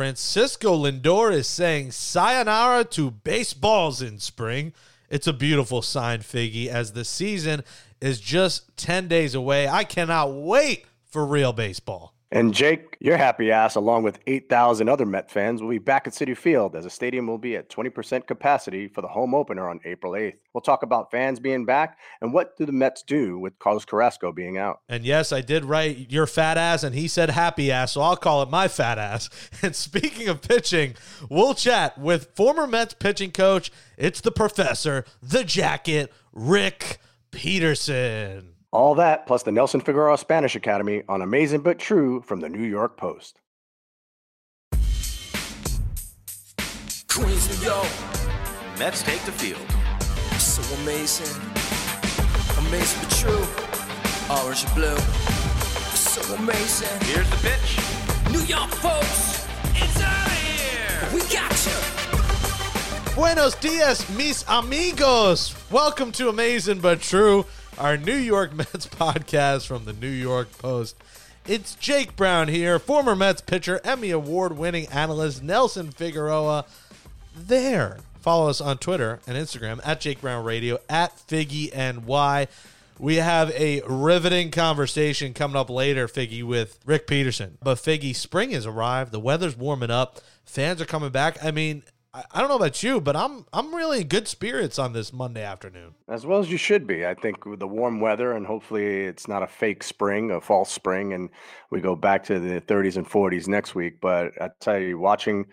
Francisco Lindor is saying sayonara to baseballs in spring. It's a beautiful sign, Figgy, as the season is just 10 days away. I cannot wait for real baseball. And Jake, your happy ass, along with 8,000 other Met fans, will be back at Citi Field as the stadium will be at 20% capacity for the home opener on April 8th. We'll talk about fans being back and what do the Mets do with Carlos Carrasco being out. And yes, I did write your fat ass, and he said happy ass, so I'll call it my fat ass. And speaking of pitching, we'll chat with former Mets pitching coach. It's the professor, the jacket, Rick Peterson. All that plus the Nelson Figueroa Spanish Academy on Amazing But True from the New York Post. Queens, New York, Mets take the field. so amazing. Amazing but true. Orange and blue, so amazing. Here's the pitch. New York folks, It's out of here. we got you. Buenos dias, mis amigos. Welcome to Amazing But True, our New York Mets podcast from the New York Post. It's Jake Brown here, former Mets pitcher, Emmy Award winning analyst Nelson Figueroa. There. Follow us on Twitter and Instagram at Jake Brown Radio, at Figgy NY. We have a riveting conversation coming up later, Figgy, with Rick Peterson. But Figgy, spring has arrived. The weather's warming up. Fans are coming back. I mean, I don't know about you, but I'm I'm really in good spirits on this Monday afternoon. As well as you should be. I think with the warm weather and hopefully it's not a fake spring, a false spring, and we go back to the 30s and 40s next week. But I tell you, watching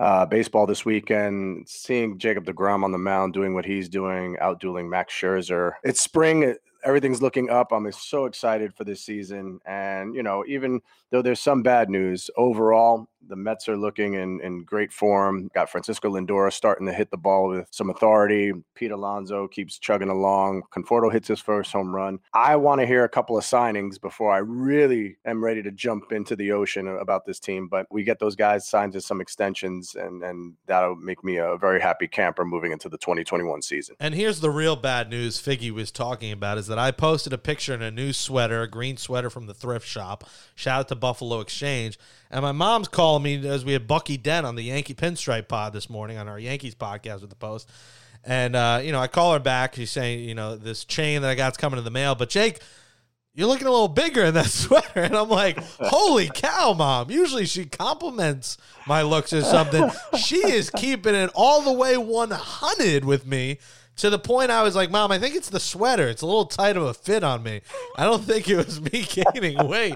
uh, baseball this weekend, seeing Jacob DeGrom on the mound doing what he's doing, outdueling Max Scherzer. It's spring. Everything's looking up. I'm so excited for this season. And, you know, even though there's some bad news, overall, the Mets are looking in, in great form. Got Francisco Lindor starting to hit the ball with some authority. Pete Alonso keeps chugging along. Conforto hits his first home run. I want to hear a couple of signings before I really am ready to jump into the ocean about this team. But we get those guys signed to some extensions, and, and that'll make me a very happy camper moving into the 2021 season. And here's the real bad news Figgy was talking about is that I posted a picture in a new sweater, a green sweater from the thrift shop. Shout out to Buffalo Exchange. And my mom's calling me as we had Bucky Dent on the Yankee Pinstripe Pod this morning on our Yankees podcast with the Post. And, uh, you know, I call her back. She's saying, you know, this chain that I got's coming in the mail. But Jake, you're looking a little bigger in that sweater. And I'm like, holy cow, mom. Usually she compliments my looks or something. She is keeping it all the way 100 with me to the point I was like, Mom, I think it's the sweater. It's a little tight of a fit on me. I don't think it was me gaining weight.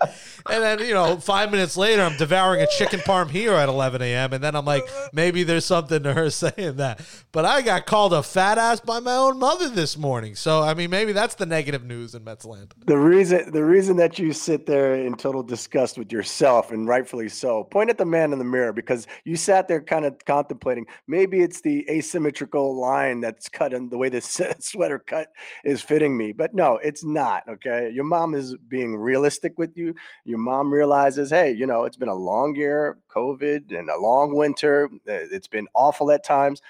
And then, you know, five minutes later, I'm devouring a chicken parm here at 11 a.m. And then I'm like, maybe there's something to her saying that. But I got called a fat ass by my own mother this morning. So, I mean, maybe that's the negative news in Metsland. The reason the reason that you sit there in total disgust with yourself, and rightfully so, point at the man in the mirror because you sat there kind of contemplating maybe it's the asymmetrical line that's cut in the way this sweater cut is fitting me. But no, it's not. Okay. Your mom is being realistic with you. Your mom realizes, hey, you know, it's been a long year, COVID, and a long winter. Uh, It's been awful at times.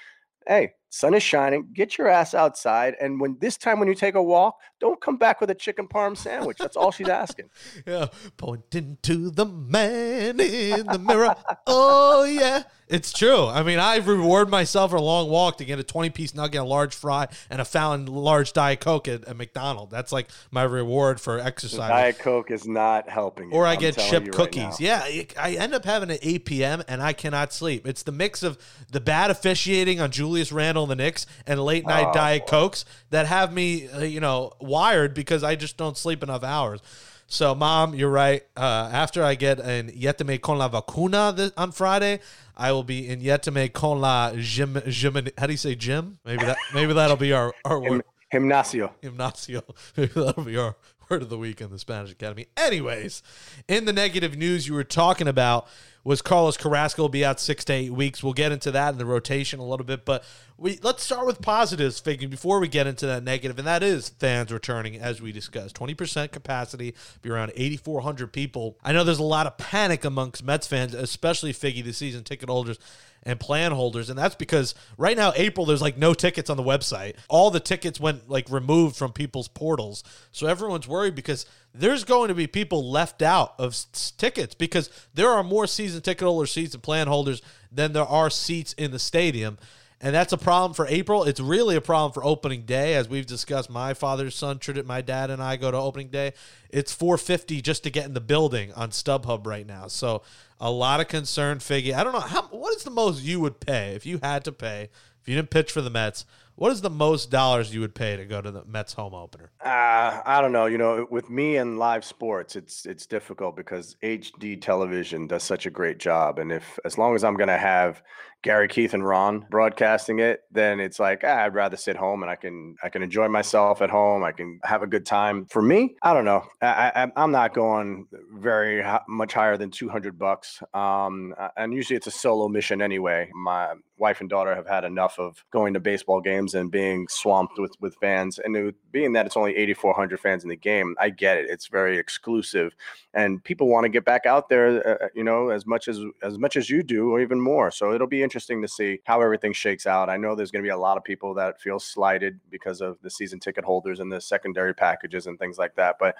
Hey, sun is shining. Get your ass outside. And when this time when you take a walk, don't come back with a chicken parm sandwich. That's all she's asking. Yeah, pointing to the man in the mirror. oh yeah, it's true. I mean, I reward myself for a long walk to get a twenty-piece nugget, a large fry, and a fountain large diet coke at, at McDonald's. That's like my reward for exercise. Diet Coke is not helping or I I'm get chip you right cookies. yeah, I end up having an 8 p.m. and I cannot sleep. It's the mix of the bad officiating on Julius Randle and the Knicks and late night Oh, Diet boy. Cokes that have me, uh, you know, wired because I just don't sleep enough hours. So, mom, you're right. Uh, after I get an Yeteme con la vacuna this, on Friday, I will be in Yeteme con la gym, gym. How do you say gym? Maybe that. Maybe that'll be our our word. Gym- Gimnasio. Gimnasio. Maybe that'll be our word of the week in the Spanish Academy. Anyways, in the negative news you were talking about was Carlos Carrasco will be out six to eight weeks. We'll get into that in the rotation a little bit, but we let's start with positives, figure before we get into that negative, and that is fans returning as we discussed. Twenty percent capacity, be around eighty four hundred people. I know there's a lot of panic amongst Mets fans, especially Figgy, the season ticket holders and plan holders and that's because right now april there's like no tickets on the website all the tickets went like removed from people's portals so everyone's worried because there's going to be people left out of s- tickets because there are more season ticket holder seats and plan holders than there are seats in the stadium. And that's a problem for April. It's really a problem for opening day, as we've discussed. My father's son, my dad, and I go to opening day. It's four fifty just to get in the building on StubHub right now. So a lot of concern. Figgy, I don't know how. What is the most you would pay if you had to pay if you didn't pitch for the Mets? What is the most dollars you would pay to go to the Mets home opener? Uh, I don't know. You know, with me and live sports, it's it's difficult because HD television does such a great job, and if as long as I'm going to have Gary, Keith, and Ron broadcasting it, then it's like ah, I'd rather sit home and I can I can enjoy myself at home. I can have a good time. For me, I don't know. I, I I'm not going very much higher than 200 bucks. Um, uh, and usually it's a solo mission anyway. My wife and daughter have had enough of going to baseball games and being swamped with with fans, and it, being that it's only 8,400 fans in the game, I get it. It's very exclusive, and people want to get back out there, uh, you know, as much as as much as you do, or even more. So it'll be interesting to see how everything shakes out. I know there's going to be a lot of people that feel slighted because of the season ticket holders and the secondary packages and things like that, but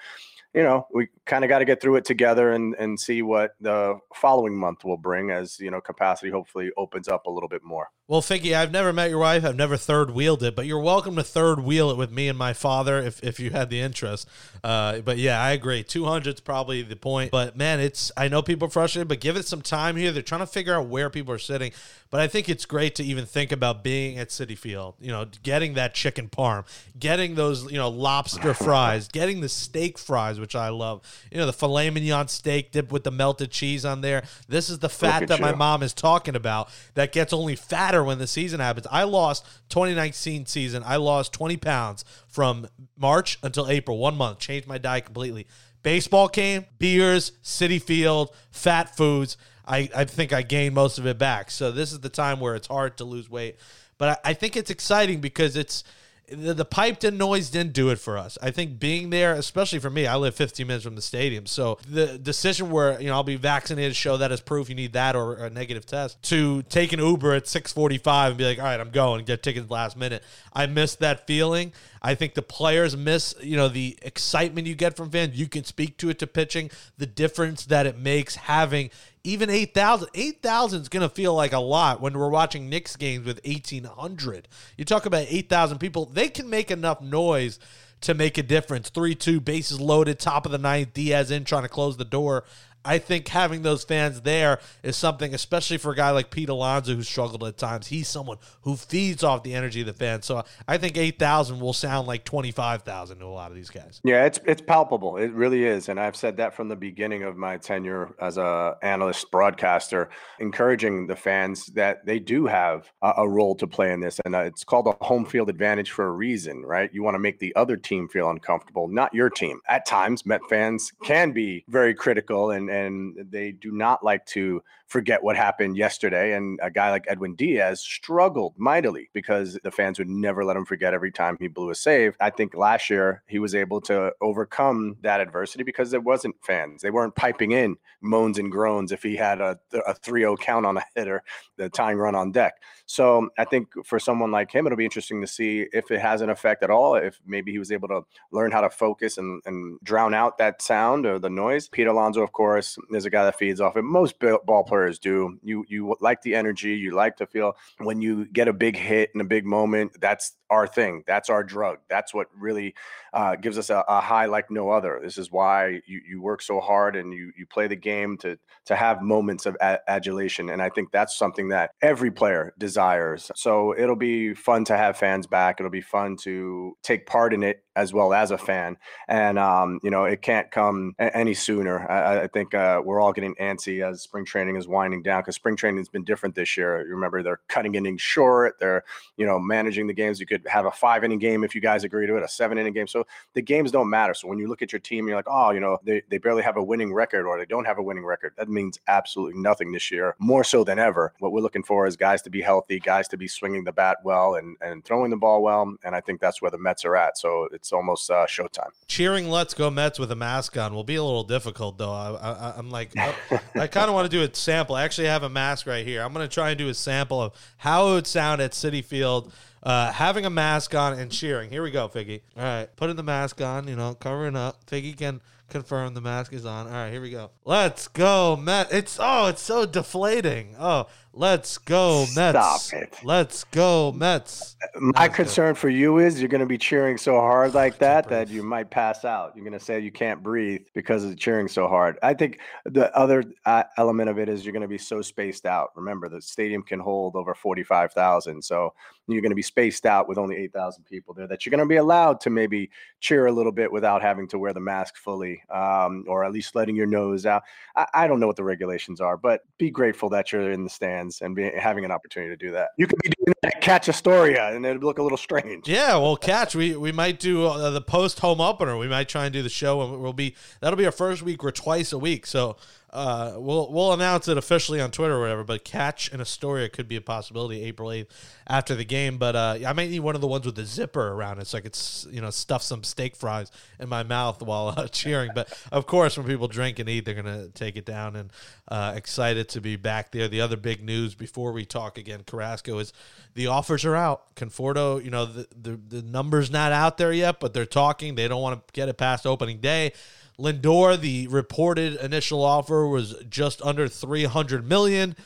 you know, we kind of got to get through it together and and see what the following month will bring as you know capacity hopefully opens up a little bit more. Well, Figgy, I've never met your wife. I've never third wheeled it, but you're welcome to third wheel it with me and my father if, if you had the interest. Uh, but yeah, I agree. 200 is probably the point. But man, it's I know people are frustrated, but give it some time here. They're trying to figure out where people are sitting. But I think it's great to even think about being at Citi Field, you know, getting that chicken parm, getting those, you know, lobster fries, getting the steak fries, which I love. You know, the filet mignon steak dipped with the melted cheese on there. This is the fat at that my mom is talking about that gets only fatter when the season happens. I lost 2019 season. I lost 20 pounds from March until April, one month. Changed my diet completely. Baseball came, beers, Citi Field, fat foods. I, I think I gained most of it back. So this is the time where it's hard to lose weight. But I, I think it's exciting because it's the, the piped in noise didn't do it for us. I think being there, especially for me, I live 15 minutes from the stadium. So the decision where, you know, I'll be vaccinated, show that as proof you need that or a negative test, to take an Uber at 645 and be like, all right, I'm going get tickets last minute. I miss that feeling. I think the players miss, you know, the excitement you get from fans. You can speak to it to pitching, the difference that it makes having even 8,000. 8,000 is going to feel like a lot when we're watching Knicks games with 1,800. You talk about 8,000 people, they can make enough noise to make a difference. 3 2, bases loaded, top of the ninth, Diaz in trying to close the door. I think having those fans there is something, especially for a guy like Pete Alonso who struggled at times. He's someone who feeds off the energy of the fans. So I think 8,000 will sound like 25,000 to a lot of these guys. Yeah, it's it's palpable. It really is, and I've said that from the beginning of my tenure as a analyst broadcaster, encouraging the fans that they do have a, a role to play in this, and uh, it's called a home field advantage for a reason, right? You want to make the other team feel uncomfortable, not your team. At times, Met fans can be very critical, and and they do not like to forget what happened yesterday. And a guy like Edwin Diaz struggled mightily because the fans would never let him forget every time he blew a save. I think last year he was able to overcome that adversity because there wasn't fans. They weren't piping in moans and groans if he had a, a 3-0 count on a hitter, the tying run on deck. So I think for someone like him, it'll be interesting to see if it has an effect at all, if maybe he was able to learn how to focus and, and drown out that sound or the noise. Pete Alonso, of course, is a guy that feeds off it. Most ball players do. You you like the energy. You like to feel when you get a big hit in a big moment. That's our thing. That's our drug. That's what really uh, gives us a, a high like no other. This is why you, you work so hard and you you play the game to to have moments of a- adulation. And I think that's something that every player desires. So it'll be fun to have fans back. It'll be fun to take part in it as well as a fan. And um, you know, it can't come a- any sooner. I, I think uh, we're all getting antsy as spring training is winding down because spring training has been different this year. You remember they're cutting innings short. They're you know managing the games. You could have a five inning game if you guys agree to it, a seven inning game. So the games don't matter. So when you look at your team, you're like, oh, you know, they, they barely have a winning record or they don't have a winning record. That means absolutely nothing this year, more so than ever. What we're looking for is guys to be healthy, guys to be swinging the bat well and, and throwing the ball well. And I think that's where the Mets are at. So it's almost uh, showtime. Cheering "Let's Go Mets" with a mask on will be a little difficult, though. I, I'm like, I, I kind of want to do a sample. I actually have a mask right here. I'm going to try and do a sample of how it would sound at Citi Field Uh, having a mask on and cheering. Here we go, Figgy. All right, putting the mask on. You know, covering up. Figgy can confirm the mask is on. All right, here we go. Let's go, Met. It's oh, it's so deflating. Oh, let's go, Mets. Stop it. Let's go, Mets. My concern for you is you're going to be cheering so hard like that that you might pass out. You're going to say you can't breathe because of cheering so hard. I think the other uh, element of it is you're going to be so spaced out. Remember, the stadium can hold over 45,000. So you're going to be spaced out with only 8,000 people there that you're going to be allowed to maybe cheer a little bit without having to wear the mask fully um, or at least letting your nose out. I, I don't know what the regulations are, but be grateful that you're in the stands and be, having an opportunity to do that. You could be doing that at Catch Astoria and it'd look a little strange. Yeah, well, catch. We we might do uh, the post home opener. We might try and do the show, and we'll be that'll be our first week. We're twice a week, so uh, we'll we'll announce it officially on Twitter or whatever. But catch in Astoria could be a possibility April eighth after the game. But uh, I might need one of the ones with the zipper around it, so I could you know stuff some steak fries in my mouth while uh, cheering. But of course, when people drink and eat, they're gonna take it down. And uh, excited to be back there. The other big news before we talk again, Carrasco is the offers are out. Conforto, you know the the, the numbers not out there yet, but they're talking. They don't want to get it past opening day. Lindor, the reported initial offer was just under 300 million.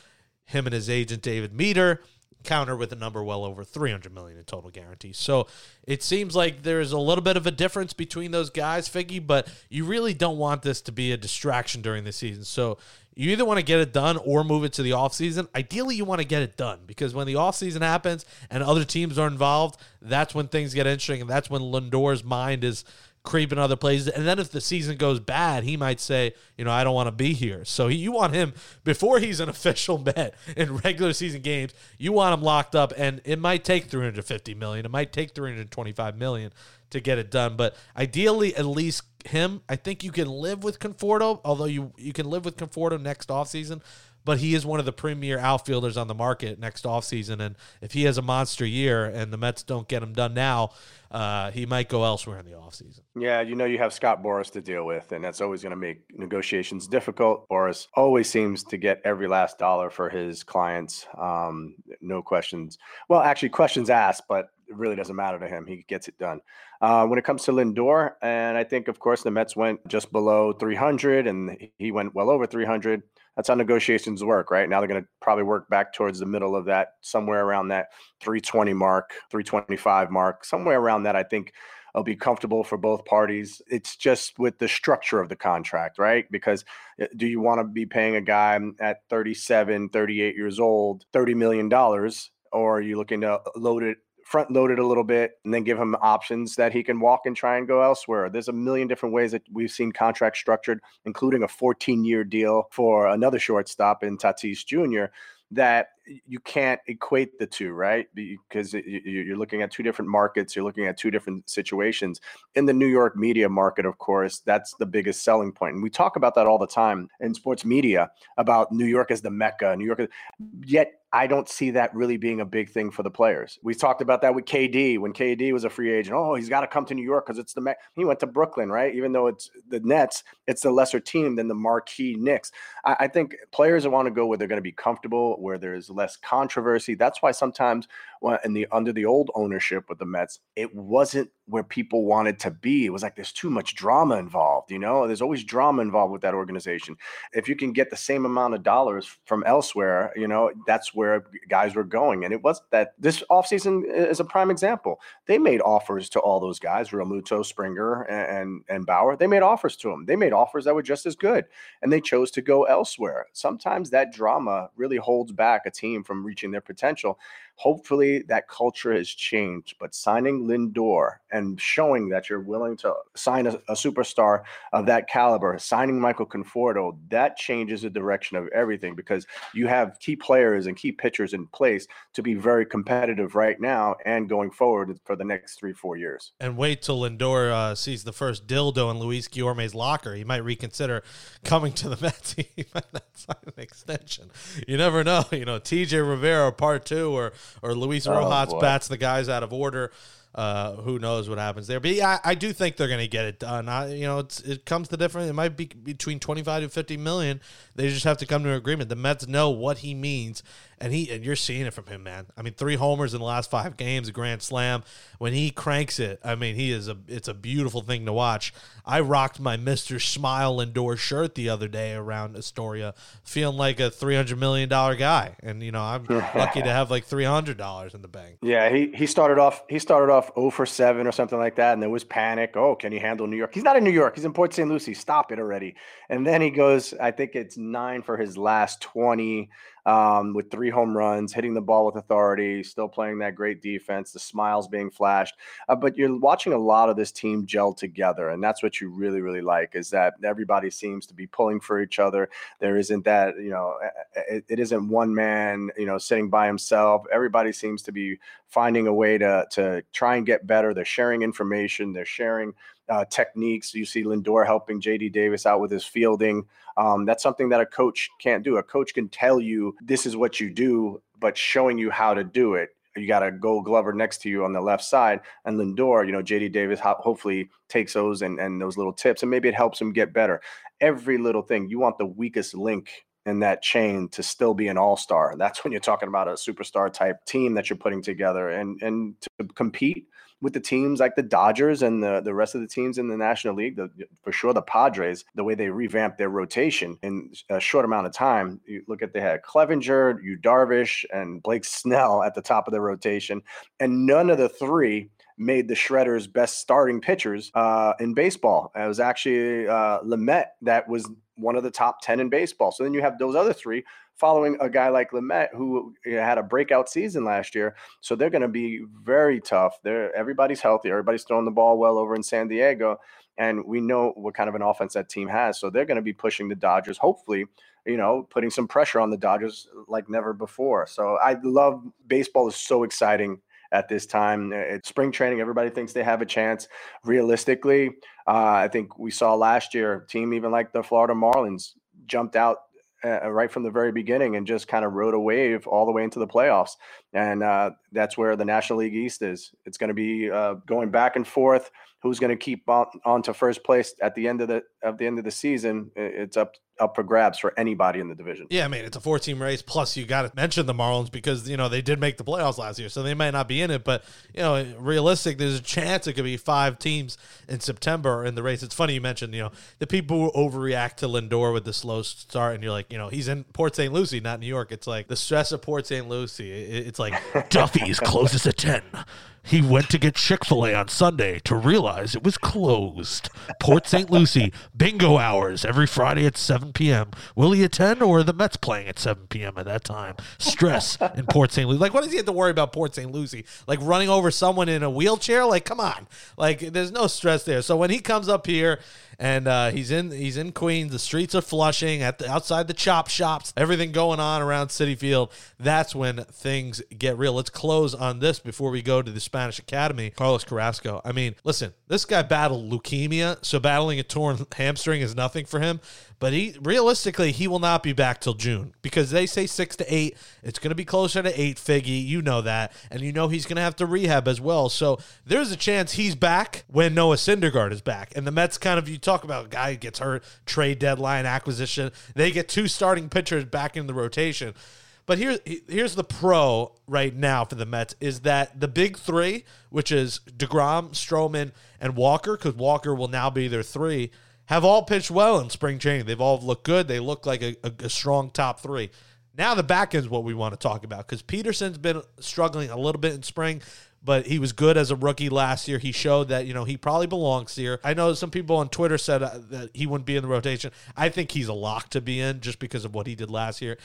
Him and his agent David Meter counter with a number well over 300 million in total guarantees. So it seems like there's a little bit of a difference between those guys, Figgy, but you really don't want this to be a distraction during the season. So you either want to get it done or move it to the offseason. Ideally, you want to get it done because when the offseason happens and other teams are involved, that's when things get interesting and that's when Lindor's mind is creeping other places. And then if the season goes bad, he might say, you know, I don't want to be here. So you want him before he's an official bet in regular season games. You want him locked up, and it might take 350 million. It might take 325 million to get it done. But ideally, at least him, I think you can live with Conforto, although you you can live with Conforto next offseason. But he is one of the premier outfielders on the market next offseason. And if he has a monster year and the Mets don't get him done now, uh, he might go elsewhere in the offseason. Yeah, you know you have Scott Boras to deal with, and that's always going to make negotiations difficult. Boris always seems to get every last dollar for his clients. Um, no questions. Well, actually, questions asked, but it really doesn't matter to him. He gets it done. Uh, when it comes to Lindor, and I think, of course, the Mets went just below 300, and he went well over 300. That's how negotiations work, right? Now they're going to probably work back towards the middle of that, somewhere around that 320 mark, 325 mark, somewhere around that. I think will be comfortable for both parties. It's just with the structure of the contract, right? Because uh, do you want to be paying a guy at 37, 38 years old, $30 million, or are you looking to load it? Front load it a little bit and then give him options that he can walk and try and go elsewhere. There's a million different ways that we've seen contracts structured, including a 14 year deal for another shortstop in Tatis Jr that you can't equate the two, right? Because you're looking at two different markets, you're looking at two different situations. In the New York media market, of course, that's the biggest selling point. And we talk about that all the time in sports media about New York as the mecca, New York. Is, yet I don't see that really being a big thing for the players. We talked about that with KD when KD was a free agent. Oh, he's got to come to New York because it's the Met. He went to Brooklyn, right? Even though it's the Nets, it's the lesser team than the marquee Knicks. I, I think players want to go where they're going to be comfortable, where there's less controversy. That's why sometimes when, in the under the old ownership with the Mets, it wasn't where people wanted to be. It was like there's too much drama involved, you know? There's always drama involved with that organization. If you can get the same amount of dollars from elsewhere, you know, that's where guys were going. And it was that this offseason is a prime example. They made offers to all those guys, Realmuto, Springer, and, and, and Bauer. They made offers to them. They made offers that were just as good. And they chose to go elsewhere. Sometimes that drama really holds back a team from reaching their potential. Hopefully that culture has changed, but signing Lindor and showing that you're willing to sign a, a superstar of that caliber, signing Michael Conforto, that changes the direction of everything because you have key players and key pitchers in place to be very competitive right now and going forward for the next three, four years. And wait till Lindor uh, sees the first dildo in Luis Guillorme's locker. He might reconsider coming to the Mets. he might not sign an extension. You never know. You know, TJ Rivera part two or or Luis Oh, Rojas boy. bats the guys out of order. Uh, who knows what happens there? But yeah, I, I do think they're going to get it done. I, you know, it's, it comes to different. It might be between twenty five to fifty million. They just have to come to an agreement. The Mets know what he means, and he and you're seeing it from him, man. I mean, three homers in the last five games, a grand slam. When he cranks it, I mean, he is a it's a beautiful thing to watch. I rocked my Mister Smile Lindor shirt the other day around Astoria, feeling like a three hundred million dollar guy, and you know I'm lucky to have like three hundred dollars in the bank. Yeah, he he started off he started off 0 for 7 or something like that, and there was panic. Oh, can he handle New York? He's not in New York. He's in Port St. Lucie. Stop it already. And then he goes, I think it's nine for his last 20 um, with three home runs, hitting the ball with authority, still playing that great defense, the smiles being flashed. Uh, but you're watching a lot of this team gel together, and that's what you really, really like is that everybody seems to be pulling for each other. There isn't that, you know, it, it isn't one man, you know, sitting by himself. Everybody seems to be finding a way to to try and get better. They're sharing information. They're sharing uh, techniques. You see Lindor helping JD Davis out with his fielding. Um, that's something that a coach can't do. A coach can tell you this is what you do, but showing you how to do it. You got a gold glover next to you on the left side, and Lindor, you know, JD Davis ho- hopefully takes those and, and those little tips, and maybe it helps him get better. Every little thing, you want the weakest link in that chain to still be an all-star. That's when you're talking about a superstar type team that you're putting together and and to compete with the teams like the Dodgers and the, the rest of the teams in the National League, the, for sure the Padres, the way they revamped their rotation in a short amount of time. You look at they had Clevinger, Yu Darvish, and Blake Snell at the top of the rotation, and none of the three made the Shredders best starting pitchers uh, in baseball. It was actually uh, Lamet that was one of the top 10 in baseball. So then you have those other three following a guy like Lamet who had a breakout season last year. So they're going to be very tough. They're everybody's healthy. Everybody's throwing the ball well over in San Diego, and we know what kind of an offense that team has. So they're going to be pushing the Dodgers. Hopefully, you know, putting some pressure on the Dodgers like never before. So I love baseball is so exciting at this time. It's spring training. Everybody thinks they have a chance. Realistically, uh, I think we saw last year, team even like the Florida Marlins jumped out uh, right from the very beginning and just kind of rode a wave all the way into the playoffs. And uh, that's where the National League East is. It's going to be uh, going back and forth. Who's going to keep on, on to first place at the end of the at the end of the season? It's up up for grabs for anybody in the division. Yeah, I mean it's a four team race. Plus, you got to mention the Marlins because you know they did make the playoffs last year, so they might not be in it. But you know, realistic, there's a chance it could be five teams in September in the race. It's funny you mentioned you know the people who overreact to Lindor with the slow start, and you're like, you know, he's in Port St. Lucie, not New York. It's like the stress of Port St. Lucie. It's like Duffy's closest at ten. He went to get Chick fil A on Sunday to realize it was closed. Port St. Lucie, bingo hours every Friday at 7 p.m. Will he attend or are the Mets playing at 7 p.m. at that time? Stress in Port St. Lucie. Like, what does he have to worry about Port St. Lucie? Like running over someone in a wheelchair? Like, come on. Like, there's no stress there. So when he comes up here, and uh, he's in he's in Queens. The streets are flushing at the outside the chop shops. Everything going on around Citi Field. That's when things get real. Let's close on this before we go to the Spanish Academy. Carlos Carrasco. I mean, listen, this guy battled leukemia, so battling a torn hamstring is nothing for him. But he realistically, he will not be back till June because they say six to eight. It's going to be closer to eight, Figgy. You know that, and you know he's going to have to rehab as well. So there's a chance he's back when Noah Syndergaard is back. And the Mets kind of you talk about a guy who gets hurt, trade deadline acquisition. They get two starting pitchers back in the rotation. But here's here's the pro right now for the Mets is that the big three, which is Degrom, Stroman, and Walker, because Walker will now be their three have all pitched well in spring training. They've all looked good. They look like a, a, a strong top three. Now the back end is what we want to talk about because Peterson's been struggling a little bit in spring, but he was good as a rookie last year. He showed that you know he probably belongs here. I know some people on Twitter said uh, that he wouldn't be in the rotation. I think he's a lock to be in just because of what he did last year.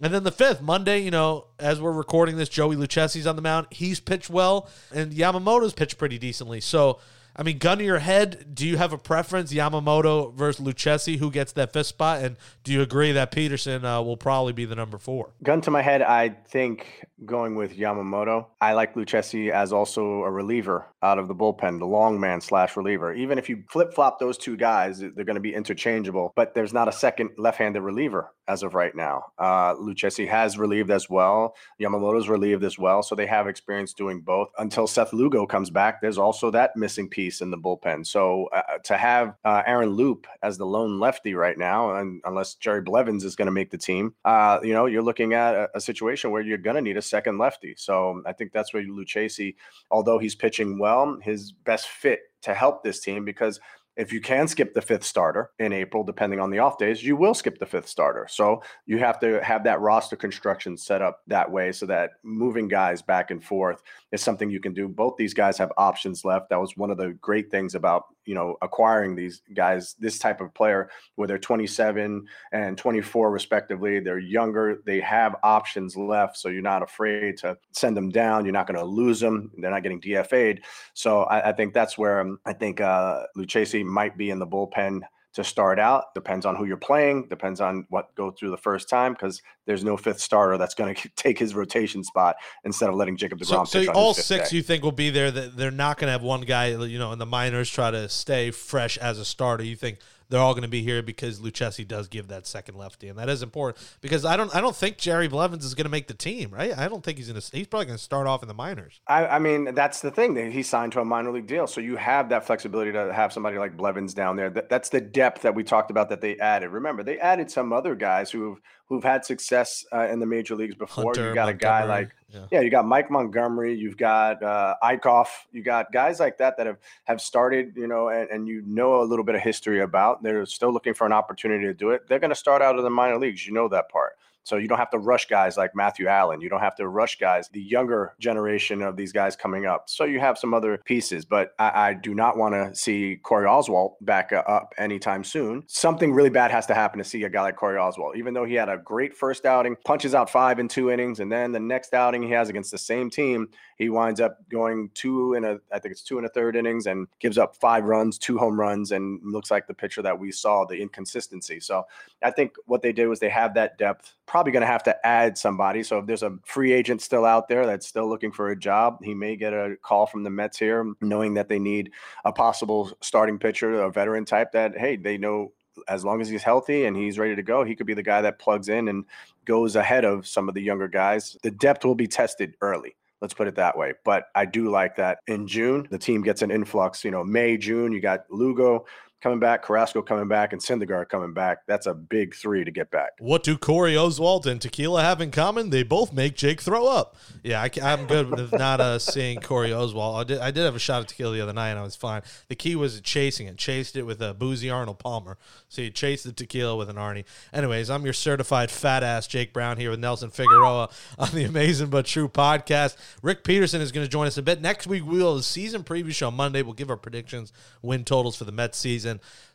And then the fifth, Monday, you know, as we're recording this, Joey Lucchesi's on the mound. He's pitched well, and Yamamoto's pitched pretty decently. So I mean, gun to your head, do you have a preference, Yamamoto versus Lucchesi, who gets that fifth spot? And do you agree that Peterson uh, will probably be the number four? Gun to my head, I think going with Yamamoto. I like Lucchesi as also a reliever out of the bullpen, the long man slash reliever. Even if you flip flop those two guys, they're going to be interchangeable, but there's not a second left handed reliever as of right now. Uh, Lucchesi has relieved as well. Yamamoto's relieved as well. So they have experience doing both until Seth Lugo comes back. There's also that missing piece in the bullpen. So uh, to have uh, Aaron Loup as the lone lefty right now, and unless Jerry Blevins is going to make the team, uh, you know, you're looking at a, a situation where you're going to need a second lefty. So um, I think that's where Lucchesi, although he's pitching well, his best fit to help this team because if you can skip the fifth starter in April, depending on the off days, you will skip the fifth starter. So you have to have that roster construction set up that way so that moving guys back and forth is something you can do. Both these guys have options left. That was one of the great things about you know acquiring these guys, this type of player, where they're 27 and 24 respectively. They're younger. They have options left, so you're not afraid to send them down. You're not going to lose them. They're not getting DFA'd. So I, I think that's where um, I think uh, Lucchesi might be in the bullpen to start out. Depends on who you're playing. Depends on what go through the first time because there's no fifth starter that's going to take his rotation spot instead of letting Jacob So, Degrom. so on all six day. you think will be there. That they're not going to have one guy, you know, in the minors try to stay fresh as a starter. You think they're all going to be here because Lucchesi does give that second lefty, and that is important because I don't, I don't think Jerry Blevins is going to make the team, right? I don't think he's going to. He's probably going to start off in the minors. I, I mean, that's the thing. that He signed to a minor league deal, so you have that flexibility to have somebody like Blevins down there. That, that's the depth that we talked about that they added. Remember, they added some other guys who've who've had success uh, in the major leagues before. Hunter, you got a guy like yeah. yeah, you got Mike Montgomery, you've got uh, Eickhoff, you got guys like that that have have started, you know, and, and you know a little bit of history about. They're still looking for an opportunity to do it. They're going to start out in the minor leagues. You know that part. So you don't have to rush guys like Matthew Allan. You don't have to rush guys, the younger generation of these guys coming up. So you have some other pieces, but I, I do not want to see Corey Oswalt back uh, up anytime soon. Something really bad has to happen to see a guy like Corey Oswalt, even though he had a great first outing, punches out five in two innings, and then the next outing he has against the same team, he winds up going two in a, I think it's two and a third innings, and gives up five runs, two home runs, and looks like the pitcher that we saw, the inconsistency. So I think what they did was they have that depth. Probably going to have to add somebody. So if there's a free agent still out there that's still looking for a job, he may get a call from the Mets here, knowing that they need a possible starting pitcher, a veteran type that, hey, they know as long as he's healthy and he's ready to go, he could be the guy that plugs in and goes ahead of some of the younger guys. The depth will be tested early. Let's put it that way. But I do like that in June, the team gets an influx. You know, May, June, you got Lugo coming back, Carrasco coming back, and Syndergaard coming back. That's a big three to get back. What do Corey Oswalt and Tequila have in common? They both make Jake throw up. Yeah, I, am good with not uh, seeing Corey Oswalt. I did, I did have a shot of tequila the other night, and I was fine. The key was chasing it. Chased it with a boozy Arnold Palmer. So you chased the tequila with an Arnie. Anyways, I'm your certified fat ass Jake Brown here with Nelson Figueroa on the Amazing But True podcast. Rick Peterson is going to join us a bit next week. We will season preview show Monday. We'll give our predictions, win totals for the Mets season.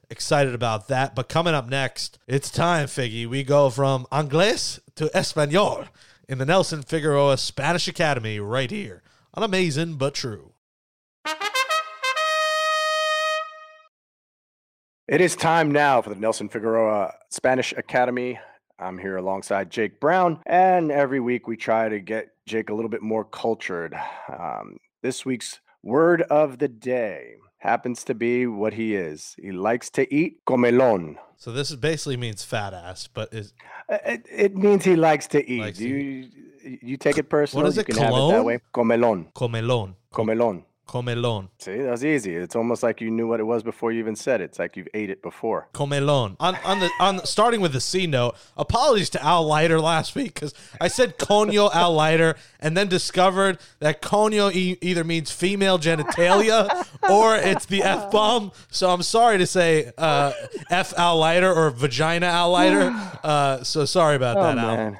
Excited about that. But coming up next, it's time, Figgy. We go from Anglais to Espanol in the Nelson Figueroa Spanish Academy right here on Amazing But True. It is time now for the Nelson Figueroa Spanish Academy. I'm here alongside Jake Brown, and every week we try to get Jake a little bit more cultured. Um, this week's word of the day happens to be what he is. He likes to eat comelon. So this is basically means fat ass, but is Uh, It, it means he likes to eat. Likes you you take it personal? is you it, can have it that way. Comelon. comelon. Comelon. Comelon. See, that's easy. It's almost like you knew what it was before you even said it. It's like you've ate it before. Comelon. On on the on starting with the C note. Apologies to Al Leiter last week because I said conyo Al Leiter and then discovered that conyo e- either means female genitalia or it's the f bomb. So I'm sorry to say uh, f Al Leiter or vagina Al Leiter. Uh, so sorry about Oh that, Al.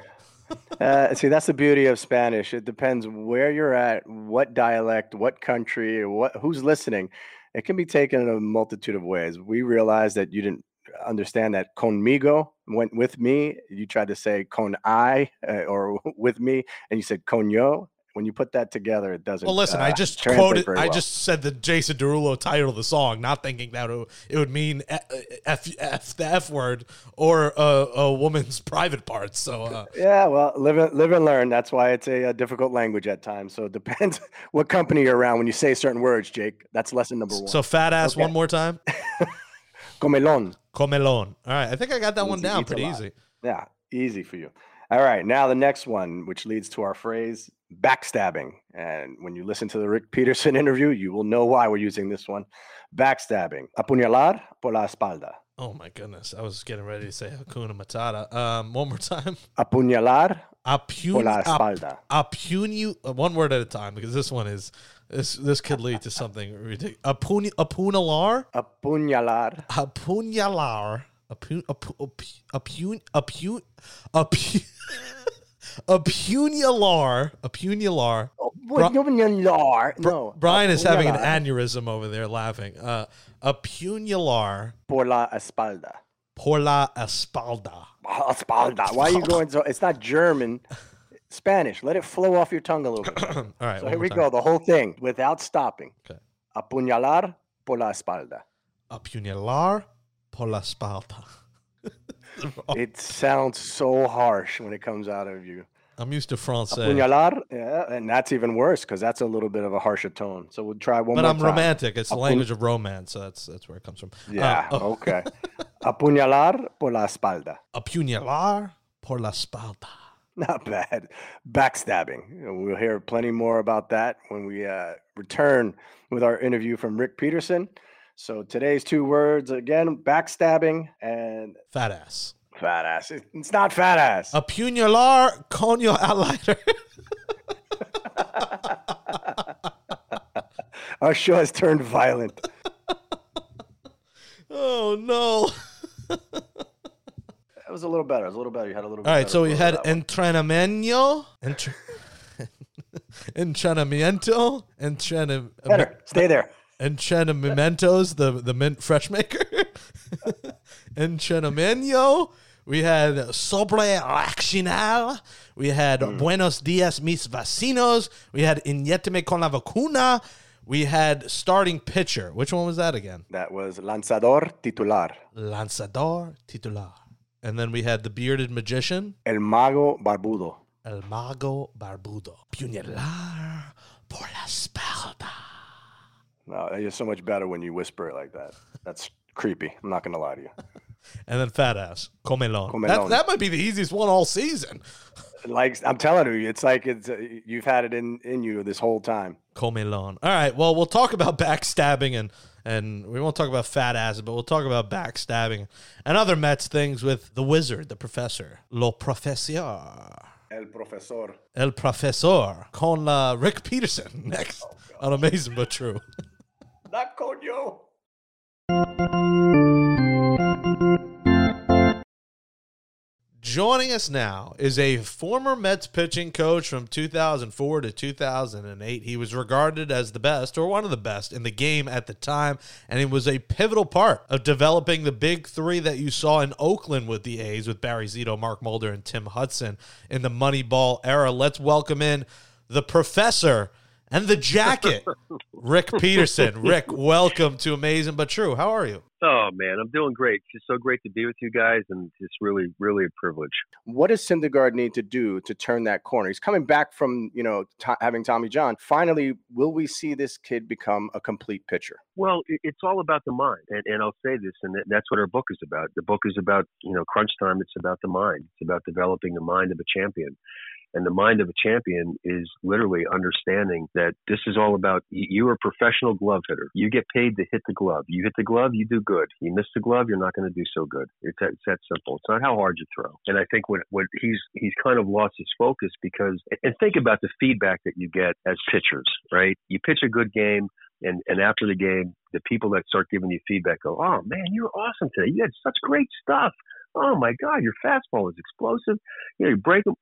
Uh, see, that's the beauty of Spanish. It depends where you're at, what dialect, what country, what who's listening. It can be taken in a multitude of ways. We realized that you didn't understand that conmigo went with me. You tried to say con I uh, or with me, and you said conyo. When you put that together, it doesn't. Well, listen, uh, I just quoted. I well. just said the Jason Derulo title of the song, not thinking that it would- mean f, f, f the f word or a, a woman's private parts. So uh, Yeah, well, live and, live and learn. That's why it's a, a difficult language at times. So it depends what company you're around when you say certain words, Jake. That's lesson number one. so fat ass Okay. one more time. Comelon. Comelon. All right, I think I got that one down pretty easy. Yeah, easy for you. All right, now the next one, which leads to our phrase backstabbing. And when you listen to the Rick Peterson interview, you will know why we're using this one. Backstabbing. Apuñalar por la espalda. Oh my goodness. I was getting ready to say Hakuna Matata. Um, one more time. Apuñalar por la espalda. apunu, uh, one word at a time because this one is this this could lead to something ridiculous. Apun, apunalar, Apuñalar. apunyalar, apun, apu, apun, apun, apun, apunyalar, apunyalar. Bri- Apuñalar. No. Brian is having an apuñalar aneurysm over there laughing. Uh, apunyalar Por la espalda. por la espalda. Espalda. Why are you going so? It's not German. Spanish. Let it flow off your tongue a little bit. All right, So here we time. go. The whole thing without stopping. Okay. Apuñalar por la espalda. A Apunyalar por la espalda. It sounds so harsh when it comes out of you. I'm used to Francais. Apuñalar, yeah, and that's even worse because that's a little bit of a harsher tone. So we'll try one more. But more I'm time. romantic. It's the language of romance, so that's that's where it comes from. Uh, Yeah. oh, Okay. Apuñalar por la espalda. apunyalar por la espalda. Not bad. Backstabbing. We'll hear plenty more about that when we uh, return with our interview from Rick Peterson. So today's two words again: backstabbing and Fat ass. fat ass. It's not fat ass. Apunyalar con your lighter. Our show has turned violent. oh no. That was a little better. It was a little better. You had a little. All right, so we had that entrenamiento, entrenamiento, better. Stay there. Entrenamientos, the the mint fresh maker. Entrenamiento. We had sobre accional. We had Hmm. buenos dias mis vecinos. We had inyéteme con la vacuna. We had starting pitcher. Which one was that again? That was lanzador titular. Lanzador titular. And then we had the bearded magician, El mago barbudo. el mago barbudo. Puñalar por la espalda. No, it's so much better when you whisper it like that. That's creepy. I'm not gonna lie to you. And then fat ass, comelon. Comelon. That, that might be the easiest one all season. Like I'm telling you, it's like it's uh, you've had it in in you this whole time. Comelon. All right. Well, we'll talk about backstabbing and and we won't talk about fat ass, but we'll talk about backstabbing and other Mets things with the wizard, the professor, lo profesor, El profesor. el profesor, con la Rick Peterson next on Amazing but True. Not. Joining us now is a former Mets pitching coach from 2004 to 2008. He was regarded as the best, or one of the best, in the game at the time, and he was a pivotal part of developing the big three that you saw in Oakland with the A's, with Barry Zito, Mark Mulder, and Tim Hudson in the Moneyball era. Let's welcome in the professor and the jacket, Rick Peterson. Rick, welcome to Amazing but True. How are you? Oh man, I'm doing great. It's just so great to be with you guys, and it's really, really a privilege. What does Syndergaard need to do to turn that corner? He's coming back from you know to having Tommy John. Finally, will we see this kid become a complete pitcher? Well, it's all about the mind, and, and I'll say this, and that's what our book is about. The book is about you know crunch time. It's about the mind. It's about developing the mind of a champion. And the mind of a champion is literally understanding that this is all about you're a professional glove hitter. You get paid to hit the glove. You hit the glove, you do good. You miss the glove, you're not going to do so good. It's that, it's that simple. It's not how hard you throw. And I think what what he's he's kind of lost his focus because and think about the feedback that you get as pitchers, right? You pitch a good game, and and after the game, the people that start giving you feedback go, "Oh man, you were awesome today. You had such great stuff. Oh my God, your fastball is explosive. You know, you break them."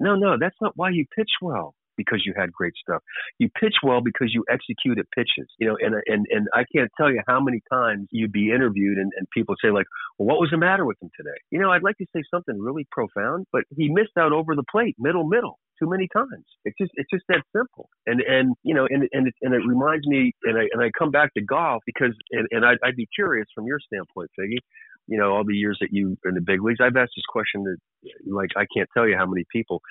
No, no, that's not why you pitch well because you had great stuff. You pitch well because you executed pitches. You know, and and and I can't tell you how many times you'd be interviewed and, and people say like, "Well, what was the matter with him today?" You know, I'd like to say something really profound, but he missed out over the plate, middle, middle too many times. It's just it's just that simple. And and you know and and it, and it reminds me and I and I come back to golf because and, and I'd, I'd be curious from your standpoint, Figgy. You know, all the years that you in the big leagues, I've asked this question to like I can't tell you how many people.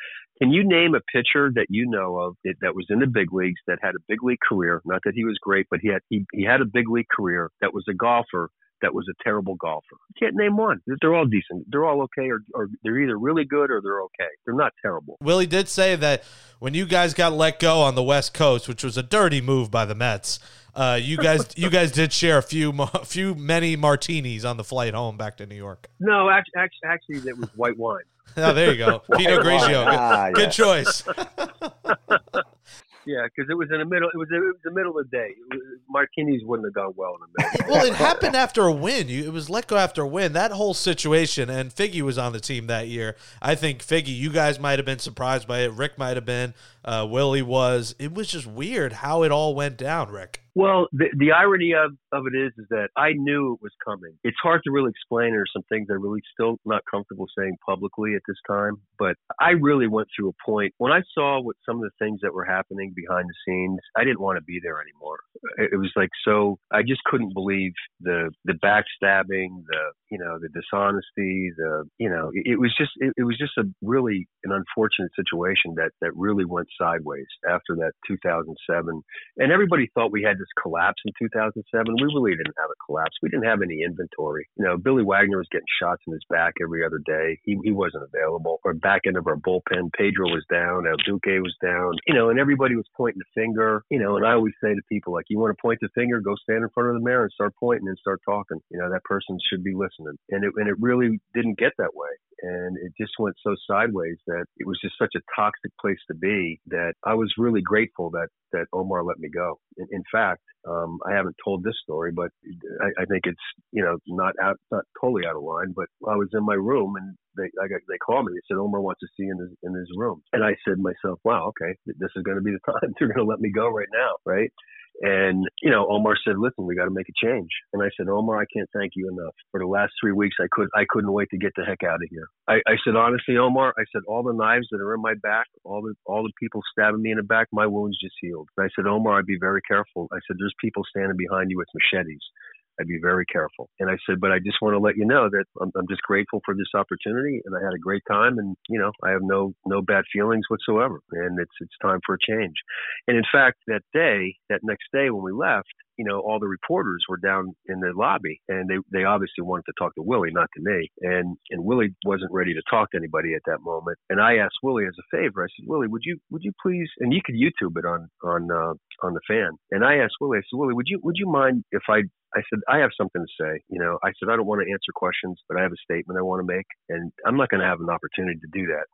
Can you name a pitcher that you know of that, that was in the big leagues that had a big league career? Not that he was great, but he had he, he had a big league career that was a golfer that was a terrible golfer. You can't name one. They're all decent. They're all okay, or, or they're either really good or they're okay. They're not terrible. Willie did say that when you guys got let go on the West Coast, which was a dirty move by the Mets. Uh, you guys, you guys did share a few, mo- few many martinis on the flight home back to New York. No, actually, actually, that was white wine. Oh, there you go, Pinot Grigio. Good, Ah, good yeah. choice. Yeah, because it was in the middle. It was it was the middle of the day. Was, martinis wouldn't have gone well in the middle. well, it happened after a win. You, it was let go after a win. That whole situation, and Figgy was on the team that year. I think Figgy, you guys might have been surprised by it. Rick might have been. Uh, Willie was. It was just weird how it all went down, Rick. Well, the, the irony of, of it is, is that I knew it was coming. It's hard to really explain. There's some things I'm really still not comfortable saying publicly at this time. But I really went through a point when I saw what some of the things that were happening behind the scenes. I didn't want to be there anymore. It, it was like so. I just couldn't believe the the backstabbing, the you know the dishonesty, the you know it, it was just it, it was just a really an unfortunate situation that that really went sideways after that 2007 and everybody thought we had this collapse in 2007. We really didn't have a collapse. We didn't have any inventory. You know, Billy Wagner was getting shots in his back every other day. He, he wasn't available. Our back end of our bullpen, Pedro was down, El Duque was down, you know, and everybody was pointing the finger, you know, and I always say to people, like, you want to point the finger, go stand in front of the mirror and start pointing and start talking. You know, that person should be listening. And it, and it really didn't get that way and it just went so sideways that it was just such a toxic place to be that I was really grateful that that Omar let me go. In, in fact, um, I haven't told this story, but I, I think it's you know not out, not totally out of line. But I was in my room and they I got, they called me. They said Omar wants to see you in his in his room, and I said to myself, wow, okay, this is going to be the time they're going to let me go right now, right? And, you know, Omar said, listen, we got to make a change. And I said, Omar, I can't thank you enough. For the last three weeks, I could, I couldn't wait to get the heck out of here. I, I said, honestly, Omar, I said, all the knives that are in my back, all the, all the people stabbing me in the back, my wounds just healed. And I said, Omar, I'd be very careful. I said, there's people standing behind you with machetes. I'd be very careful. And I said, but I just want to let you know that I'm, I'm just grateful for this opportunity, and I had a great time, and you know, I have no no bad feelings whatsoever, and it's it's time for a change. And in fact, that day, that next day when we left, you know, all the reporters were down in the lobby, and they they obviously wanted to talk to Willie, not to me. And and Willie wasn't ready to talk to anybody at that moment. And I asked Willie as a favor. I said, Willie, would you would you please? And you could YouTube it on on uh, on the fan. And I asked Willie. I said, Willie, would you would you mind if I I said, I have something to say. You know, I said, I don't want to answer questions, but I have a statement I want to make. And I'm not going to have an opportunity to do that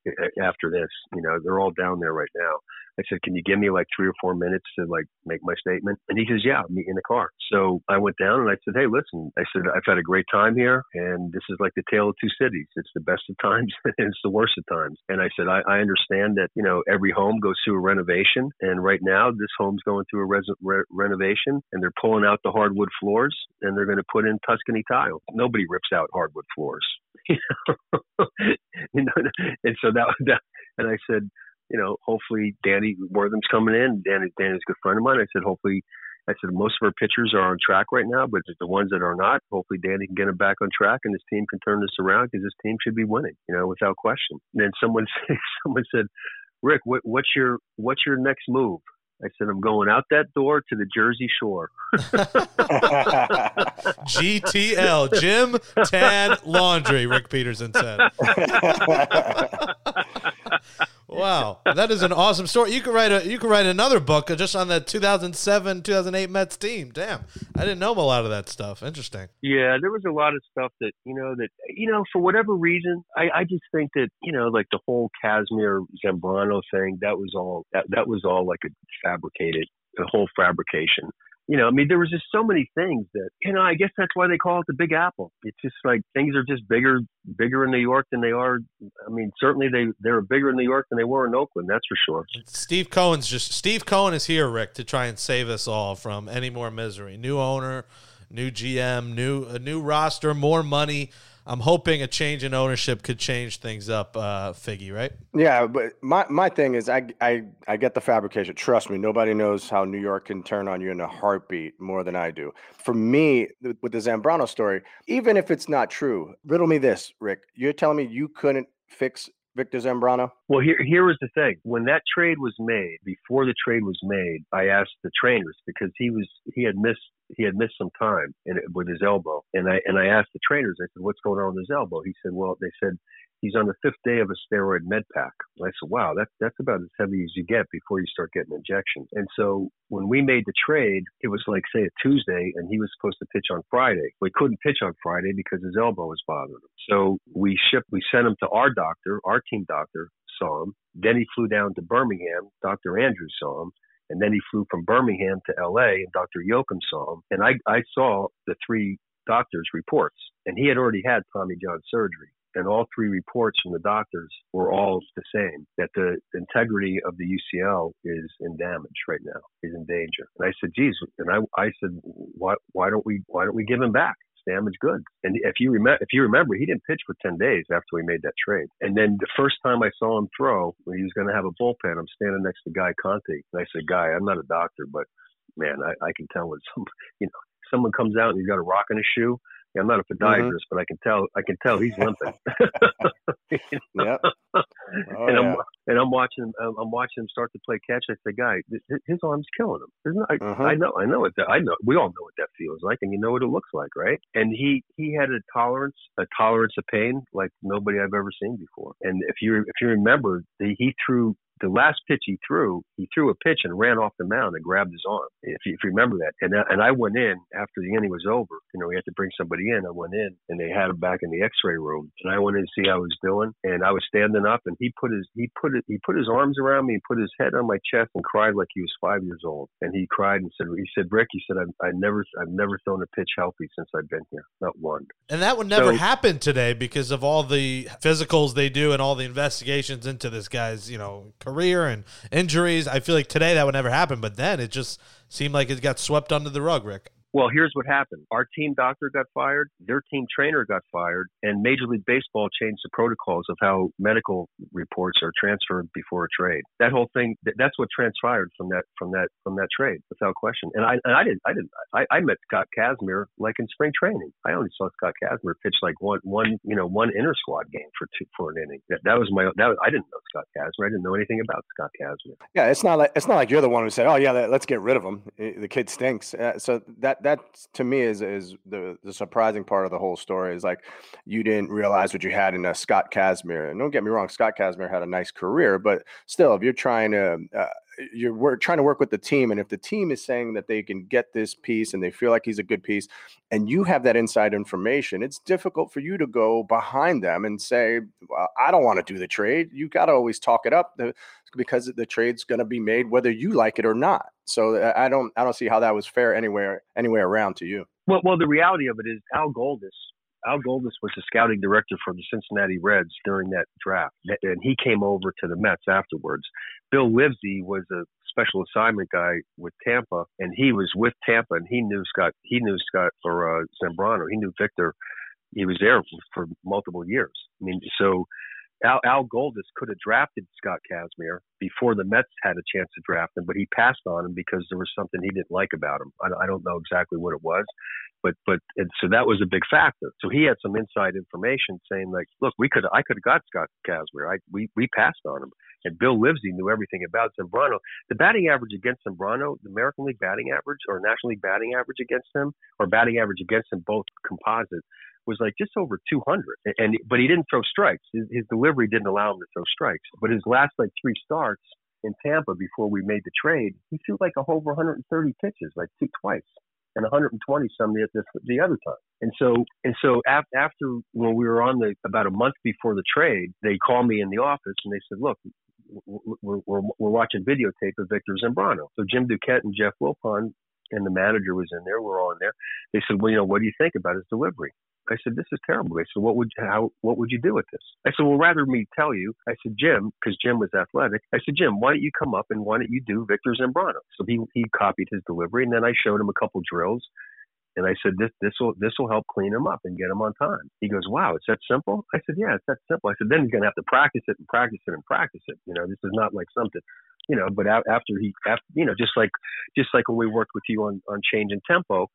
after this. You know, they're all down there right now. I said, can you give me like three or four minutes to like make my statement? And he says, yeah, meet in the car. So I went down and I said, hey, listen, I said, I've had a great time here. And this is like the tale of two cities. It's the best of times and it's the worst of times. And I said, I, I understand that, you know, every home goes through a renovation. And right now this home's going through a res- re- renovation and they're pulling out the hardwood floors and they're going to put in Tuscany tile. Nobody rips out hardwood floors. you know, and so that, was that and I said, you know, hopefully Danny Warthen's coming in. Danny Danny's a good friend of mine. I said, hopefully I said most of our pitchers are on track right now, but the ones that are not, hopefully Danny can get them back on track and his team can turn this around because his team should be winning, you know, without question. And then someone said, someone said, Rick, what, what's your what's your next move? I said, I'm going out that door to the Jersey Shore. GTL, Gym Tan Laundry, Rick Peterson said. Wow, that is an awesome story. You could write a you could write another book just on that 2007 2008 Mets team. Damn, I didn't know a lot of that stuff. Interesting. Yeah, there was a lot of stuff that you know that you know for whatever reason, I, I just think that you know like the whole Kazmir Zambrano thing that was all that that was all like a fabricated, a whole fabrication. You know, I mean, there was just so many things that you know. I guess that's why they call it the Big Apple. It's just like things are just bigger, bigger in New York than they are. I mean, certainly they they're bigger in New York than they were in Oakland. That's for sure. Steve Cohen's just Steve Cohen is here, Rick, to try and save us all from any more misery. New owner, new GM, new a new roster, more money. I'm hoping a change in ownership could change things up, uh, Figgy, right? Yeah, but my, my thing is I, I I get the fabrication. Trust me, nobody knows how New York can turn on you in a heartbeat more than I do. For me, with the Zambrano story, even if it's not true, riddle me this, Rick. You're telling me you couldn't fix Victor Zambrano? Well, here here was the thing. When that trade was made, before the trade was made, I asked the trainers because he was he had missed he had missed some time in, with his elbow, and I and I asked the trainers. I said, "What's going on with his elbow?" He said, "Well, they said he's on the fifth day of a steroid med pack." I said, "Wow, that's that's about as heavy as you get before you start getting injections." And so when we made the trade, it was like say a Tuesday, and he was supposed to pitch on Friday. We couldn't pitch on Friday because his elbow was bothering him. So we shipped, we sent him to our doctor, our team doctor, saw him. Then he flew down to Birmingham. Dr. Andrews saw him. And then he flew from Birmingham to LA and Dr. Yocum saw him. And I, I saw the three doctors' reports. And he had already had Tommy John surgery. And all three reports from the doctors were all the same that the integrity of the UCL is in damage right now, is in danger. And I said, geez, and I, I said, why, why don't we, why don't we give him back? Damaged goods. And if you remember, if you remember, he didn't pitch for ten days after we made that trade. And then the first time I saw him throw, when he was going to have a bullpen, I'm standing next to Guy Conti, and I said, "Guy, I'm not a doctor, but man, I, I can tell when some, you know, someone comes out and he's got a rock in his shoe. Yeah, I'm not a podiatrist, mm-hmm. but I can tell. I can tell he's limping. yeah. Oh, and I'm and I'm watching. I'm watching him start to play catch. I say, "Guy, his arm's killing him." I, uh-huh. I know. I know what that. I know. We all know what that feels like, and you know what it looks like, right? And he he had a tolerance, a tolerance of pain like nobody I've ever seen before. And if you if you remember, the, he threw the last pitch he threw, he threw a pitch and ran off the mound and grabbed his arm. If you, if you remember that, and and I went in after the inning was over. You know, we had to bring somebody in. I went in and they had him back in the X-ray room, and I went in to see how he was doing. And I was standing up, and he put his he put it he put his arms around me, and put his head on my chest, and cried like he was five years old. And he cried and said, he said, Rick, he said, I, I never I've never thrown a pitch healthy since I've been here, not one. And that would never so, happen today because of all the physicals they do and all the investigations into this guy's you know career and injuries. I feel like today that would never happen, but then it just seemed like it got swept under the rug, Rick. Well, here's what happened. Our team doctor got fired, their team trainer got fired, and Major League Baseball changed the protocols of how medical reports are transferred before a trade. That whole thing, that's what transpired from that from that from that trade, without question. And I and I didn't I didn't I, I met Scott Kazmir like in spring training. I only saw Scott Kazmir pitch like one one you know one inter squad game for two for an inning. That, that was my that was, I didn't know Scott Kazmir. I didn't know anything about Scott Kazmir. Yeah, it's not like it's not like you're the one who said, "Oh yeah, let's get rid of him. The kid stinks." Uh, so that that to me is is the the surprising part of the whole story is like you didn't realize what you had in a Scott Kazmir. And don't get me wrong, Scott Kazmir had a nice career, but still, if you're trying to uh, you're trying to work with the team, and if the team is saying that they can get this piece and they feel like he's a good piece, and you have that inside information, it's difficult for you to go behind them and say, well, "I don't want to do the trade." You got to always talk it up because the trade's going to be made whether you like it or not. So uh, I don't I don't see how that was fair anywhere anywhere around to you. Well, well, the reality of it is Al Goldis. Al Goldis was the scouting director for the Cincinnati Reds during that draft, and he came over to the Mets afterwards. Bill Livesey was a special assignment guy with Tampa, and he was with Tampa, and he knew Scott. He knew Scott or uh, Zambrano. He knew Victor. He was there for multiple years. I mean, so Al, Al Goldis could have drafted Scott Kazmir before the Mets had a chance to draft him, but he passed on him because there was something he didn't like about him. I, I don't know exactly what it was, but but and so that was a big factor. So he had some inside information saying like, look, we could I could have got Scott Kazmir. I we we passed on him, and Bill Livesey knew everything about Zambrano. The batting average against Zambrano, the American League batting average or National League batting average against him, or batting average against him both composite was like just over 200. And but he didn't throw strikes. His, his delivery didn't allow him to throw strikes. But his last like three starts in Tampa before we made the trade, he threw like a whole over 130 pitches, like two twice, and 120 some the, the, the other time. And so and so after, after when we were on the about a month before the trade, they called me in the office and they said, look. We're, we're, we're watching videotape of Victor Zambrano. So Jim Duquette and Jeff Wilpon and the manager was in there. We're all in there. They said, "Well, you know, what do you think about his delivery?" I said, "This is terrible." They said, "What would how what would you do with this?" I said, "Well, rather me tell you." I said, "Jim," because Jim was athletic. I said, "Jim, why don't you come up and why don't you do Victor Zambrano?" So he he copied his delivery, and then I showed him a couple drills, and I said, "This this will this will help clean him up and get him on time." He goes, "Wow, it's that simple?" I said, "Yeah, it's that simple." I said, "Then he's gonna have to practice it and practice it and practice it. You know, this is not like something." You know, but after he, after, you know, just like, just like when we worked with you on on change in tempo,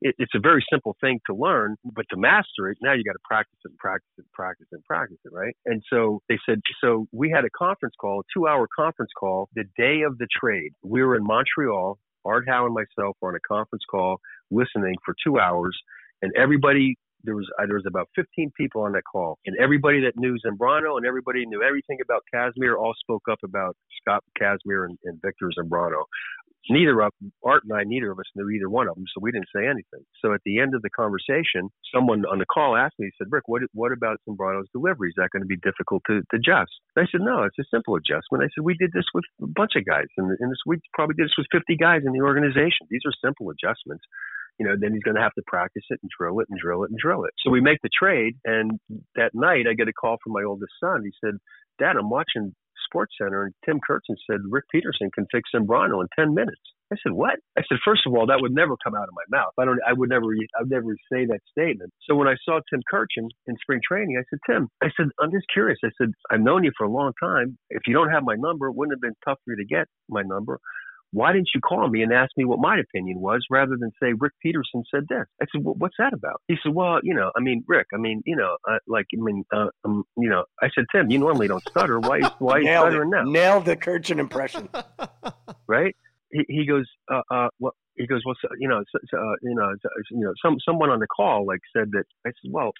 it, it's a very simple thing to learn, but to master it, now you got to practice it and practice it and practice it and practice it, right? And so they said, so we had a conference call, a two hour conference call the day of the trade. We were in Montreal. Art Howe and myself were on a conference call listening for two hours, and everybody there was uh, there was about 15 people on that call, and everybody that knew Zambrano and everybody knew everything about Kazmir all spoke up about Scott Kazmir and, and Victor Zambrano. Neither of Art and I, neither of us knew either one of them, so we didn't say anything. So at the end of the conversation, someone on the call asked me, he said, "Rick, what what about Zambrano's delivery? Is that going to be difficult to, to adjust?" I said, "No, it's a simple adjustment." I said, "We did this with a bunch of guys, and, and this, we probably did this with 50 guys in the organization. These are simple adjustments." You know, then he's going to have to practice it and drill it and drill it and drill it. So we make the trade, and that night I get a call from my oldest son. He said, "Dad, I'm watching Sports Center, and Tim Kurkjian said Rick Peterson can fix Zambrano in 10 minutes." I said, "What?" I said, first of all, that would never come out of my mouth. I don't. I would never. I would never say that statement." So when I saw Tim Kurkjian in spring training, I said, "Tim, I said I'm just curious. I said I've known you for a long time. If you don't have my number, it wouldn't have been tough for you to get my number." Why didn't you call me and ask me what my opinion was rather than say Rick Peterson said this? I said, well, what's that about? He said, well, you know, I mean, Rick, I mean, you know, uh, like, I mean, uh, um, you know, I said, Tim, you normally don't stutter. Why, why are you stuttering it. now? Nailed the Kurkjian impression. right? He, he goes, uh, uh, what? He goes, well, so, you know, so, so, uh, you know, so, you know, some someone on the call like said that. I said, well,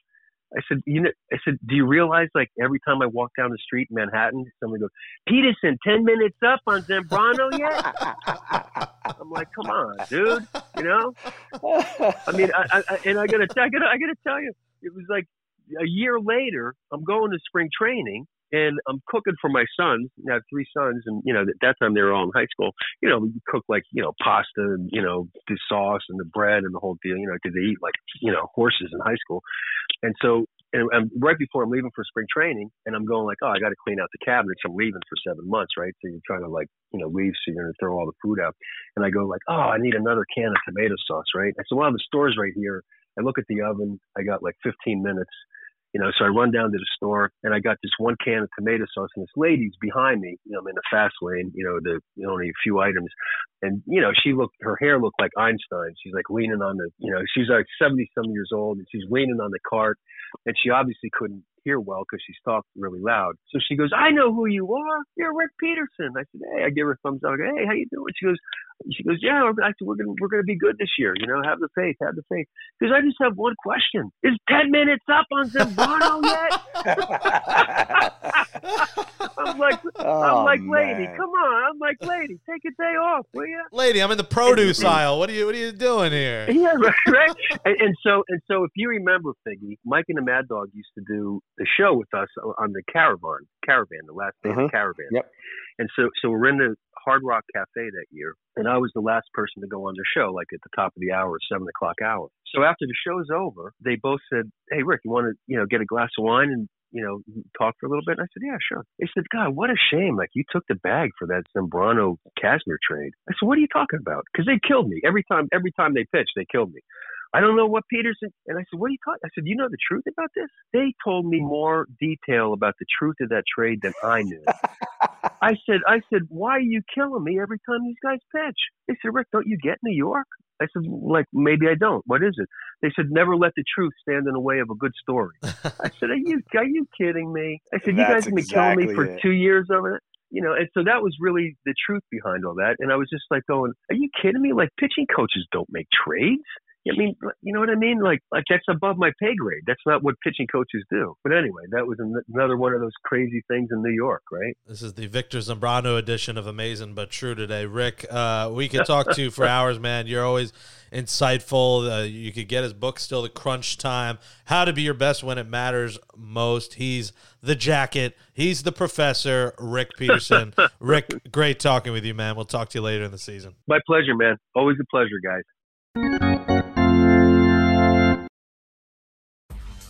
I said, you know, I said, do you realize like every time I walk down the street in Manhattan, somebody goes, Peterson, ten minutes up on Zambrano yet? I'm like, come on, dude. You know, I mean, I, I, and I gotta, I gotta, I gotta tell you, it was like a year later. I'm going to spring training, and I'm cooking for my sons. I have three sons, and you know, at that time they were all in high school. You know, we cook like you know pasta and you know the sauce and the bread and the whole deal. You know, because they eat like you know horses in high school, and so. And I'm, right before I'm leaving for spring training, and I'm going like, oh, I got to clean out the cabinets. I'm leaving for seven months, right? So you're trying to like, you know, leave, so you're going to throw all the food out. And I go like, oh, I need another can of tomato sauce, right? I said, well, the store's right here. I look at the oven. I got like 15 minutes. You know, so I run down to the store and I got this one can of tomato sauce and this lady's behind me. You know, I'm in the fast lane. You know, the you know, only a few items, and you know, she looked. Her hair looked like Einstein. She's like leaning on the. You know, she's like 70 some years old and she's leaning on the cart, and she obviously couldn't hear well because she's talking really loud. So she goes, "I know who you are. You're Rick Peterson." I said, "Hey," I give her a thumbs up. I go, "Hey, how you doing?" She goes, "She goes, yeah." I said, "We're gonna we're gonna be good this year. You know, have the faith, have the faith." Because I just have one question: Is ten minutes up on Zambrano yet? I'm like, Oh, I'm like, lady, man. come on. I'm like, lady, take a day off, will you? Lady, I'm in the produce aisle. What are you What are you doing here? Yeah, right. right? And, and so, and so, if you remember, Figgy, Mike and the Mad Dog used to do the show with us on the Caravan, Caravan, the last day of Mhm. the Caravan. Yep. And so, so we're in the Hard Rock Cafe that year, and I was the last person to go on the show, like at the top of the hour, seven o'clock hour. So after the show's over, they both said, "Hey, Rick, you want to, you know, get a glass of wine and." You know, talk for a little bit. And I said, "Yeah, sure." They said, "God, what a shame! Like you took the bag for that Zambrano Kazmir trade." I said, "What are you talking about?" Because they killed me every time. Every time they pitched, they killed me. I don't know what Peterson. And I said, what are you talking? I said, you know the truth about this? They told me more detail about the truth of that trade than I knew. I said, I said, why are you killing me every time these guys pitch? They said, Rick, don't you get New York? I said, like maybe I don't. What is it? They said, never let the truth stand in the way of a good story. I said, are you are you kidding me? I said, you That's guys have been killing me for it. two years over it. You know, and so that was really the truth behind all that. And I was just like going, are you kidding me? Like pitching coaches don't make trades. I mean, you know what I mean? Like, like that's above my pay grade. That's not what pitching coaches do. But anyway, that was an- another one of those crazy things in New York, right? This is the Victor Zambrano edition of Amazing But True today. Rick, uh, we could talk to you for hours, man. You're always insightful. Uh, you could get his book still, The Crunch Time, How to Be Your Best When It Matters Most. He's the jacket. He's the professor, Rick Peterson. Rick, great talking with you, man. We'll talk to you later in the season. My pleasure, man. Always a pleasure, guys.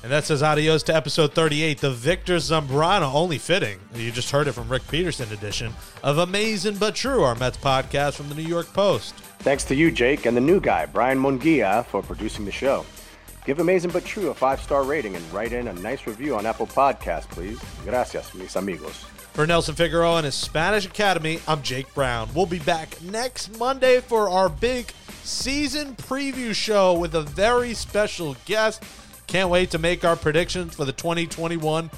And that says adios to episode 38, the Victor Zambrano, only fitting. You just heard it from Rick Peterson edition of Amazing But True, our Mets podcast from the New York Post. Thanks to you, Jake, and the new guy, Brian Munguia, for producing the show. Give Amazing But True a five star rating and write in a nice review on Apple Podcasts, please. Gracias, mis amigos. For Nelson Figueroa and his Spanish Academy, I'm Jake Brown. We'll be back next Monday for our big season preview show with a very special guest. Can't wait to make our predictions for the 2021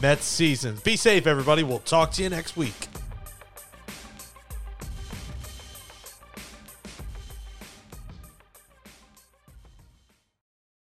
Mets season. Be safe, everybody. We'll talk to you next week.